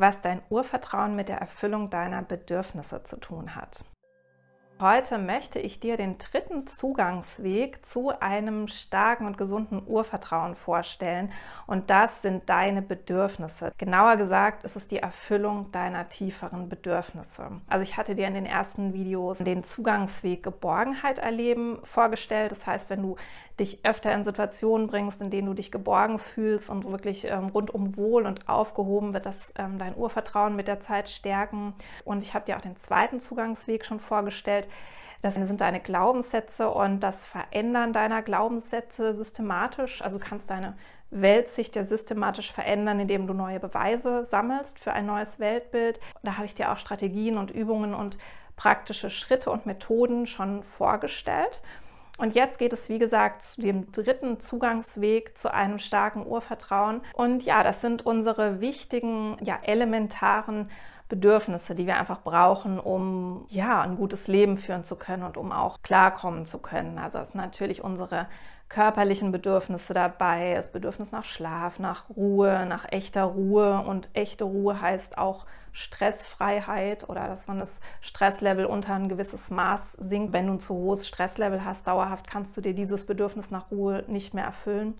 was dein Urvertrauen mit der Erfüllung deiner Bedürfnisse zu tun hat. Heute möchte ich dir den dritten Zugangsweg zu einem starken und gesunden Urvertrauen vorstellen und das sind deine Bedürfnisse. Genauer gesagt ist es die Erfüllung deiner tieferen Bedürfnisse. Also ich hatte dir in den ersten Videos den Zugangsweg Geborgenheit erleben vorgestellt. Das heißt, wenn du dich öfter in Situationen bringst, in denen du dich geborgen fühlst und wirklich ähm, rundum wohl und aufgehoben, wird das ähm, dein Urvertrauen mit der Zeit stärken. Und ich habe dir auch den zweiten Zugangsweg schon vorgestellt. Das sind deine Glaubenssätze und das Verändern deiner Glaubenssätze systematisch. Also du kannst deine Weltsicht ja systematisch verändern, indem du neue Beweise sammelst für ein neues Weltbild. Da habe ich dir auch Strategien und Übungen und praktische Schritte und Methoden schon vorgestellt. Und jetzt geht es, wie gesagt, zu dem dritten Zugangsweg zu einem starken Urvertrauen. Und ja, das sind unsere wichtigen, ja, elementaren Bedürfnisse, die wir einfach brauchen, um ja, ein gutes Leben führen zu können und um auch klarkommen zu können. Also es sind natürlich unsere körperlichen Bedürfnisse dabei, das Bedürfnis nach Schlaf, nach Ruhe, nach echter Ruhe. Und echte Ruhe heißt auch Stressfreiheit oder dass man das Stresslevel unter ein gewisses Maß sinkt. Wenn du ein zu hohes Stresslevel hast, dauerhaft kannst du dir dieses Bedürfnis nach Ruhe nicht mehr erfüllen.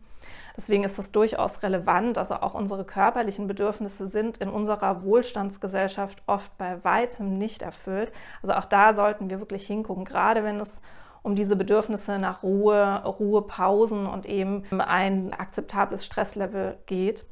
Deswegen ist das durchaus relevant. Also auch unsere körperlichen Bedürfnisse sind in unserer Wohlstandsgesellschaft oft bei weitem nicht erfüllt. Also auch da sollten wir wirklich hingucken, gerade wenn es um diese Bedürfnisse nach Ruhe, Ruhepausen und eben ein akzeptables Stresslevel geht.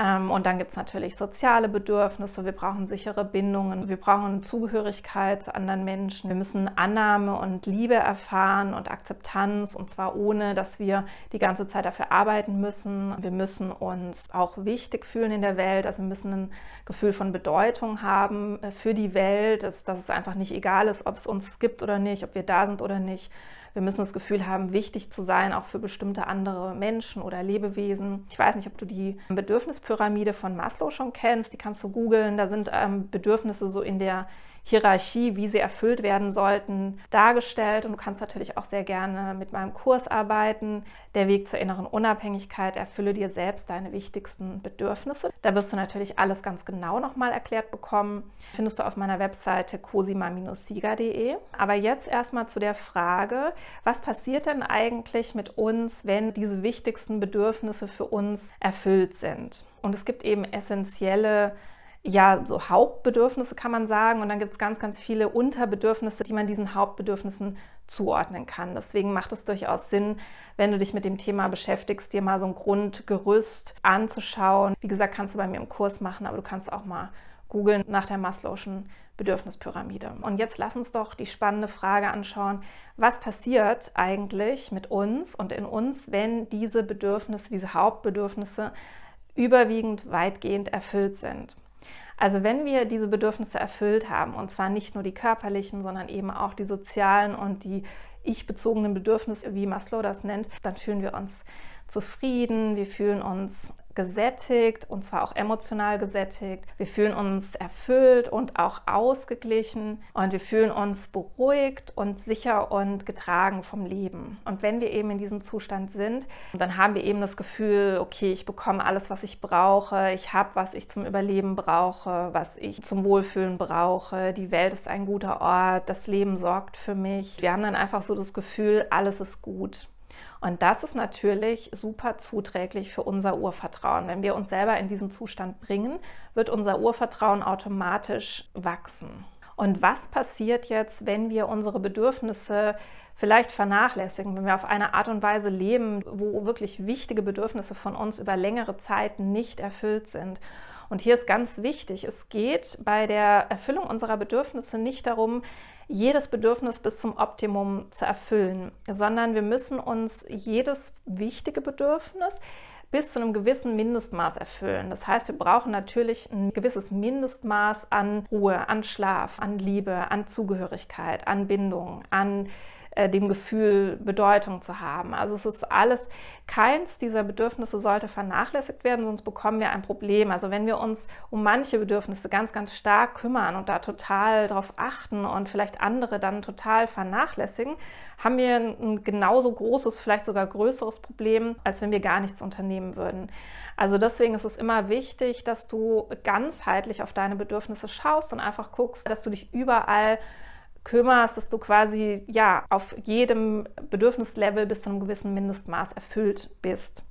Ähm, und dann gibt es natürlich soziale Bedürfnisse. Wir brauchen sichere Bindungen. Wir brauchen Zugehörigkeit zu anderen Menschen. Wir müssen Annahme und Liebe erfahren und Akzeptanz. Und zwar ohne, dass wir die ganze Zeit dafür arbeiten müssen. Wir müssen uns auch wichtig fühlen in der Welt. Also wir müssen ein Gefühl von Bedeutung haben äh, für die Welt. Dass, dass es einfach nicht egal ist, ob es uns gibt oder nicht, ob wir da sind oder nicht. Wir müssen das Gefühl haben, wichtig zu sein, auch für bestimmte andere Menschen oder Lebewesen. Ich weiß nicht, ob du die Bedürfnispyramide von Maslow schon kennst. Die kannst du googeln. Da sind ähm, Bedürfnisse so in der Hierarchie, wie sie erfüllt werden sollten, dargestellt. Und du kannst natürlich auch sehr gerne mit meinem Kurs arbeiten. Der Weg zur inneren Unabhängigkeit, erfülle dir selbst deine wichtigsten Bedürfnisse. Da wirst du natürlich alles ganz genau nochmal erklärt bekommen. Findest du auf meiner Webseite cosima-sieger.de. Aber jetzt erstmal zu der Frage, was passiert denn eigentlich mit uns, wenn diese wichtigsten Bedürfnisse für uns erfüllt sind? Und es gibt eben essentielle ja, so Hauptbedürfnisse kann man sagen. Und dann gibt es ganz, ganz viele Unterbedürfnisse, die man diesen Hauptbedürfnissen zuordnen kann. Deswegen macht es durchaus Sinn, wenn du dich mit dem Thema beschäftigst, dir mal so ein Grundgerüst anzuschauen. Wie gesagt, kannst du bei mir im Kurs machen, aber du kannst auch mal googeln nach der Maslow'schen Bedürfnispyramide. Und jetzt lass uns doch die spannende Frage anschauen, was passiert eigentlich mit uns und in uns, wenn diese Bedürfnisse, diese Hauptbedürfnisse überwiegend weitgehend erfüllt sind. Also wenn wir diese Bedürfnisse erfüllt haben, und zwar nicht nur die körperlichen, sondern eben auch die sozialen und die ich-bezogenen Bedürfnisse, wie Maslow das nennt, dann fühlen wir uns zufrieden, wir fühlen uns gesättigt und zwar auch emotional gesättigt. Wir fühlen uns erfüllt und auch ausgeglichen und wir fühlen uns beruhigt und sicher und getragen vom Leben. Und wenn wir eben in diesem Zustand sind, dann haben wir eben das Gefühl, okay, ich bekomme alles, was ich brauche, ich habe, was ich zum Überleben brauche, was ich zum Wohlfühlen brauche, die Welt ist ein guter Ort, das Leben sorgt für mich. Wir haben dann einfach so das Gefühl, alles ist gut. Und das ist natürlich super zuträglich für unser Urvertrauen. Wenn wir uns selber in diesen Zustand bringen, wird unser Urvertrauen automatisch wachsen. Und was passiert jetzt, wenn wir unsere Bedürfnisse vielleicht vernachlässigen, wenn wir auf eine Art und Weise leben, wo wirklich wichtige Bedürfnisse von uns über längere Zeit nicht erfüllt sind? Und hier ist ganz wichtig, es geht bei der Erfüllung unserer Bedürfnisse nicht darum, jedes Bedürfnis bis zum Optimum zu erfüllen, sondern wir müssen uns jedes wichtige Bedürfnis bis zu einem gewissen Mindestmaß erfüllen. Das heißt, wir brauchen natürlich ein gewisses Mindestmaß an Ruhe, an Schlaf, an Liebe, an Zugehörigkeit, an Bindung, an äh, dem Gefühl, Bedeutung zu haben. Also es ist alles, keins dieser Bedürfnisse sollte vernachlässigt werden, sonst bekommen wir ein Problem. Also wenn wir uns um manche Bedürfnisse ganz, ganz stark kümmern und da total drauf achten und vielleicht andere dann total vernachlässigen, haben wir ein genauso großes, vielleicht sogar größeres Problem, als wenn wir gar nichts unternehmen würden. Also deswegen ist es immer wichtig, dass du ganzheitlich auf deine Bedürfnisse schaust und einfach guckst, dass du dich überall kümmerst, dass du quasi ja auf jedem Bedürfnislevel bis zu einem gewissen Mindestmaß erfüllt bist.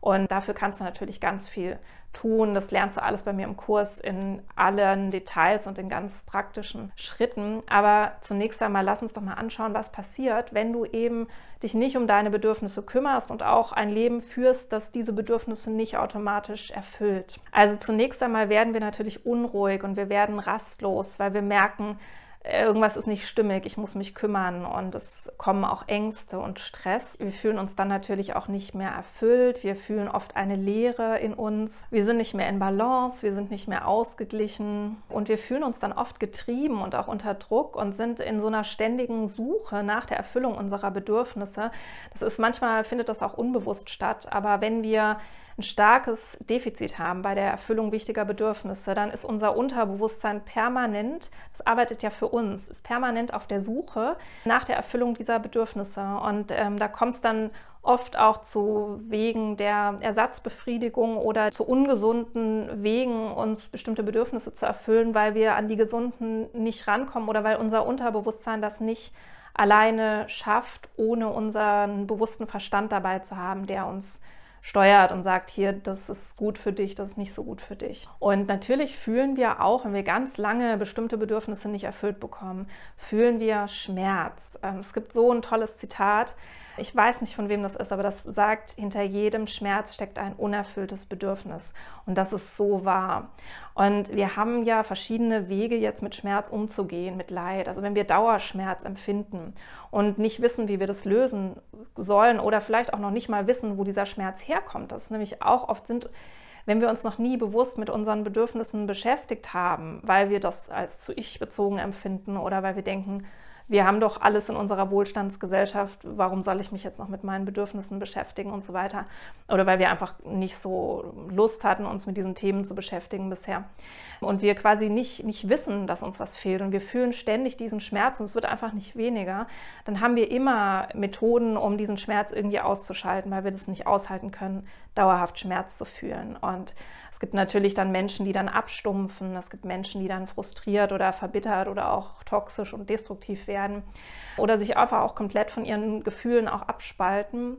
Und dafür kannst du natürlich ganz viel tun. Das lernst du alles bei mir im Kurs in allen Details und in ganz praktischen Schritten. Aber zunächst einmal lass uns doch mal anschauen, was passiert, wenn du eben dich nicht um deine Bedürfnisse kümmerst und auch ein Leben führst, das diese Bedürfnisse nicht automatisch erfüllt. Also zunächst einmal werden wir natürlich unruhig und wir werden rastlos, weil wir merken, irgendwas ist nicht stimmig, ich muss mich kümmern und es kommen auch Ängste und Stress. Wir fühlen uns dann natürlich auch nicht mehr erfüllt, wir fühlen oft eine Leere in uns, wir sind nicht mehr in Balance, wir sind nicht mehr ausgeglichen und wir fühlen uns dann oft getrieben und auch unter Druck und sind in so einer ständigen Suche nach der Erfüllung unserer Bedürfnisse. Das ist manchmal findet das auch unbewusst statt, aber wenn wir ein starkes Defizit haben bei der Erfüllung wichtiger Bedürfnisse, dann ist unser Unterbewusstsein permanent, das arbeitet ja für uns, ist permanent auf der Suche nach der Erfüllung dieser Bedürfnisse. Und ähm, da kommt es dann oft auch zu Wegen der Ersatzbefriedigung oder zu ungesunden Wegen, uns bestimmte Bedürfnisse zu erfüllen, weil wir an die gesunden nicht rankommen oder weil unser Unterbewusstsein das nicht alleine schafft, ohne unseren bewussten Verstand dabei zu haben, der uns steuert und sagt, hier, das ist gut für dich, das ist nicht so gut für dich. Und natürlich fühlen wir auch, wenn wir ganz lange bestimmte Bedürfnisse nicht erfüllt bekommen, fühlen wir Schmerz. Ähm, es gibt so ein tolles Zitat, ich weiß nicht, von wem das ist, aber das sagt, hinter jedem Schmerz steckt ein unerfülltes Bedürfnis. Und das ist so wahr. Und wir haben ja verschiedene Wege, jetzt mit Schmerz umzugehen, mit Leid. Also wenn wir Dauerschmerz empfinden und nicht wissen, wie wir das lösen sollen oder vielleicht auch noch nicht mal wissen, wo dieser Schmerz herkommt. Das nämlich auch oft sind wenn wir uns noch nie bewusst mit unseren Bedürfnissen beschäftigt haben, weil wir das als zu ich bezogen empfinden oder weil wir denken, wir haben doch alles in unserer Wohlstandsgesellschaft, warum soll ich mich jetzt noch mit meinen Bedürfnissen beschäftigen und so weiter. Oder weil wir einfach nicht so Lust hatten, uns mit diesen Themen zu beschäftigen bisher. Und wir quasi nicht, nicht wissen, dass uns was fehlt und wir fühlen ständig diesen Schmerz und es wird einfach nicht weniger, dann haben wir immer Methoden, um diesen Schmerz irgendwie auszuschalten, weil wir das nicht aushalten können, dauerhaft Schmerz zu fühlen. Und es gibt natürlich dann Menschen, die dann abstumpfen. Es gibt Menschen, die dann frustriert oder verbittert oder auch toxisch und destruktiv werden oder sich einfach auch komplett von ihren Gefühlen auch abspalten.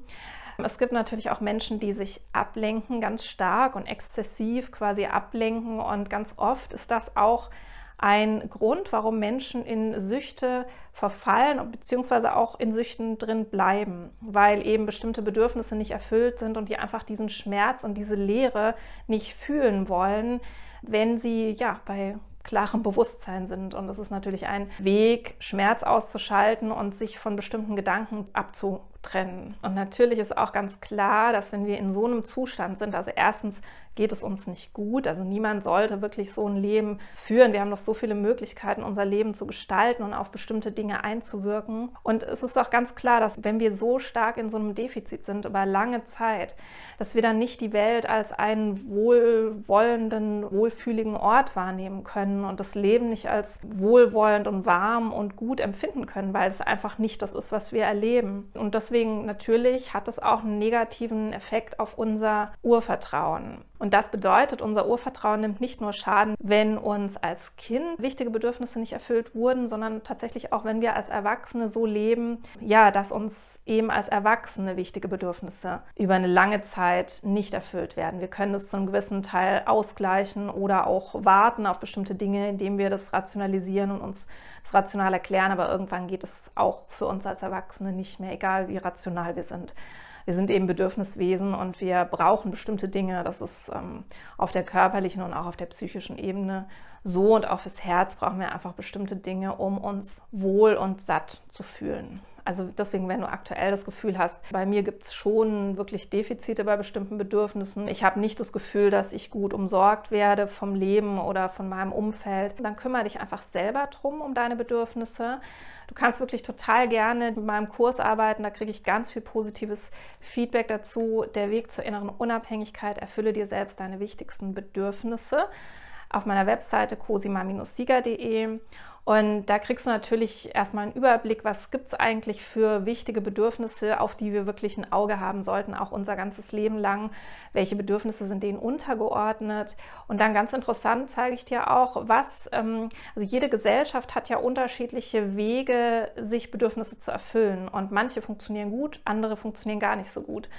Es gibt natürlich auch Menschen, die sich ablenken, ganz stark und exzessiv quasi ablenken. Und ganz oft ist das auch ein Grund, warum Menschen in Süchte verfallen beziehungsweise auch in Süchten drin bleiben, weil eben bestimmte Bedürfnisse nicht erfüllt sind und die einfach diesen Schmerz und diese Leere nicht fühlen wollen, wenn sie ja bei klarem Bewusstsein sind. Und es ist natürlich ein Weg, Schmerz auszuschalten und sich von bestimmten Gedanken abzutrennen. Und natürlich ist auch ganz klar, dass wenn wir in so einem Zustand sind, also erstens geht es uns nicht gut. Also niemand sollte wirklich so ein Leben führen. Wir haben noch so viele Möglichkeiten, unser Leben zu gestalten und auf bestimmte Dinge einzuwirken. Und es ist auch ganz klar, dass wenn wir so stark in so einem Defizit sind über lange Zeit, dass wir dann nicht die Welt als einen wohlwollenden, wohlfühligen Ort wahrnehmen können und das Leben nicht als wohlwollend und warm und gut empfinden können, weil es einfach nicht das ist, was wir erleben. Und deswegen natürlich hat es auch einen negativen Effekt auf unser Urvertrauen. Und das bedeutet, unser Urvertrauen nimmt nicht nur Schaden, wenn uns als Kind wichtige Bedürfnisse nicht erfüllt wurden, sondern tatsächlich auch, wenn wir als Erwachsene so leben, ja, dass uns eben als Erwachsene wichtige Bedürfnisse über eine lange Zeit nicht erfüllt werden. Wir können es zu einem gewissen Teil ausgleichen oder auch warten auf bestimmte Dinge, indem wir das rationalisieren und uns das rational erklären, aber irgendwann geht es auch für uns als Erwachsene nicht mehr, egal wie rational wir sind wir sind eben Bedürfniswesen und wir brauchen bestimmte Dinge. Das ist ähm, auf der körperlichen und auch auf der psychischen Ebene so und auch fürs Herz brauchen wir einfach bestimmte Dinge, um uns wohl und satt zu fühlen. Also deswegen, wenn du aktuell das Gefühl hast, bei mir gibt es schon wirklich Defizite bei bestimmten Bedürfnissen, ich habe nicht das Gefühl, dass ich gut umsorgt werde vom Leben oder von meinem Umfeld, dann kümmere dich einfach selber drum um deine Bedürfnisse. Du kannst wirklich total gerne mit meinem Kurs arbeiten, da kriege ich ganz viel positives Feedback dazu. Der Weg zur inneren Unabhängigkeit, erfülle dir selbst deine wichtigsten Bedürfnisse auf meiner Webseite cosima-sieger.de. Und da kriegst du natürlich erstmal einen Überblick, was gibt es eigentlich für wichtige Bedürfnisse, auf die wir wirklich ein Auge haben sollten, auch unser ganzes Leben lang. Welche Bedürfnisse sind denen untergeordnet? Und dann ganz interessant zeige ich dir auch, was, ähm, also jede Gesellschaft hat ja unterschiedliche Wege, sich Bedürfnisse zu erfüllen. Und manche funktionieren gut, andere funktionieren gar nicht so gut.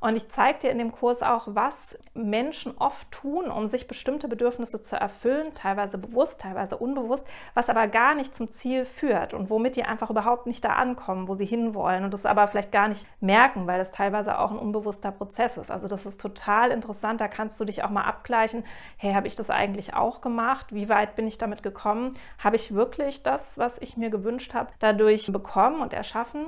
Und ich zeige dir in dem Kurs auch, was Menschen oft tun, um sich bestimmte Bedürfnisse zu erfüllen, teilweise bewusst, teilweise unbewusst, was aber gar nicht zum Ziel führt und womit die einfach überhaupt nicht da ankommen, wo sie hinwollen und das aber vielleicht gar nicht merken, weil das teilweise auch ein unbewusster Prozess ist. Also das ist total interessant, da kannst du dich auch mal abgleichen, hey, habe ich das eigentlich auch gemacht? Wie weit bin ich damit gekommen? Habe ich wirklich das, was ich mir gewünscht habe, dadurch bekommen und erschaffen?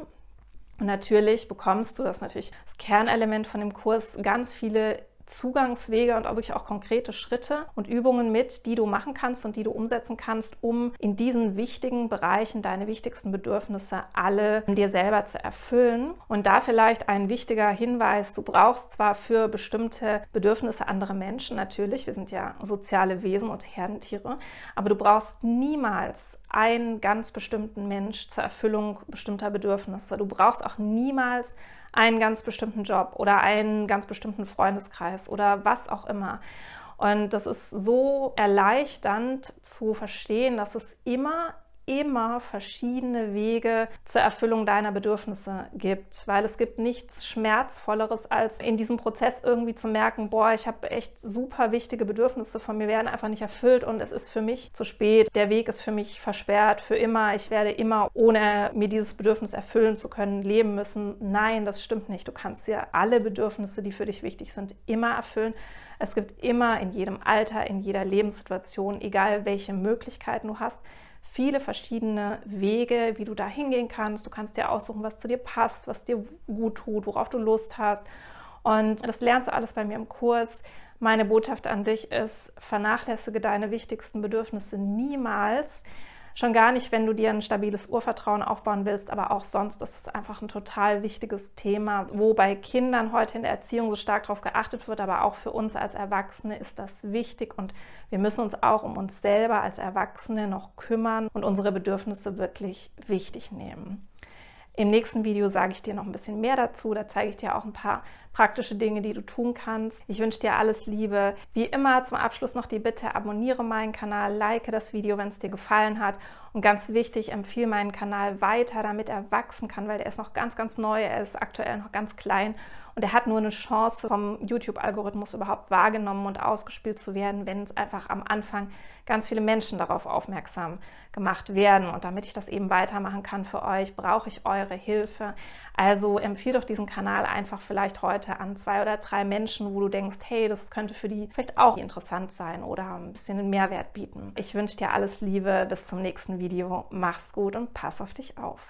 Und natürlich bekommst du, das ist natürlich das Kernelement von dem Kurs, ganz viele Zugangswege und auch wirklich auch konkrete Schritte und Übungen mit, die du machen kannst und die du umsetzen kannst, um in diesen wichtigen Bereichen deine wichtigsten Bedürfnisse alle dir selber zu erfüllen. Und da vielleicht ein wichtiger Hinweis, du brauchst zwar für bestimmte Bedürfnisse andere Menschen natürlich, wir sind ja soziale Wesen und Herdentiere, aber du brauchst niemals einen ganz bestimmten Mensch zur Erfüllung bestimmter Bedürfnisse. Du brauchst auch niemals einen ganz bestimmten Job oder einen ganz bestimmten Freundeskreis oder was auch immer. Und das ist so erleichternd zu verstehen, dass es immer immer verschiedene Wege zur Erfüllung deiner Bedürfnisse gibt, weil es gibt nichts Schmerzvolleres, als in diesem Prozess irgendwie zu merken, boah, ich habe echt super wichtige Bedürfnisse von mir werden einfach nicht erfüllt und es ist für mich zu spät, der Weg ist für mich versperrt für immer, ich werde immer ohne mir dieses Bedürfnis erfüllen zu können leben müssen. Nein, das stimmt nicht. Du kannst dir alle Bedürfnisse, die für dich wichtig sind, immer erfüllen. Es gibt immer in jedem Alter, in jeder Lebenssituation, egal welche Möglichkeiten du hast, viele verschiedene Wege, wie du da hingehen kannst. Du kannst dir aussuchen, was zu dir passt, was dir gut tut, worauf du Lust hast. Und das lernst du alles bei mir im Kurs. Meine Botschaft an dich ist, vernachlässige deine wichtigsten Bedürfnisse niemals. Schon gar nicht, wenn du dir ein stabiles Urvertrauen aufbauen willst, aber auch sonst ist es einfach ein total wichtiges Thema, wo bei Kindern heute in der Erziehung so stark darauf geachtet wird, aber auch für uns als Erwachsene ist das wichtig und wir müssen uns auch um uns selber als Erwachsene noch kümmern und unsere Bedürfnisse wirklich wichtig nehmen. Im nächsten Video sage ich dir noch ein bisschen mehr dazu. Da zeige ich dir auch ein paar praktische Dinge, die du tun kannst. Ich wünsche dir alles Liebe. Wie immer zum Abschluss noch die Bitte, abonniere meinen Kanal, like das Video, wenn es dir gefallen hat. Und ganz wichtig, empfehle meinen Kanal weiter, damit er wachsen kann, weil der ist noch ganz, ganz neu. Er ist aktuell noch ganz klein und er hat nur eine Chance, vom YouTube-Algorithmus überhaupt wahrgenommen und ausgespielt zu werden, wenn es einfach am Anfang ganz viele Menschen darauf aufmerksam gemacht werden. Und damit ich das eben weitermachen kann für euch, brauche ich eure Hilfe. Also empfehle doch diesen Kanal einfach vielleicht heute an zwei oder drei Menschen, wo du denkst, hey, das könnte für die vielleicht auch interessant sein oder ein bisschen einen Mehrwert bieten. Ich wünsche dir alles Liebe, bis zum nächsten Video. Mach's gut und pass auf dich auf.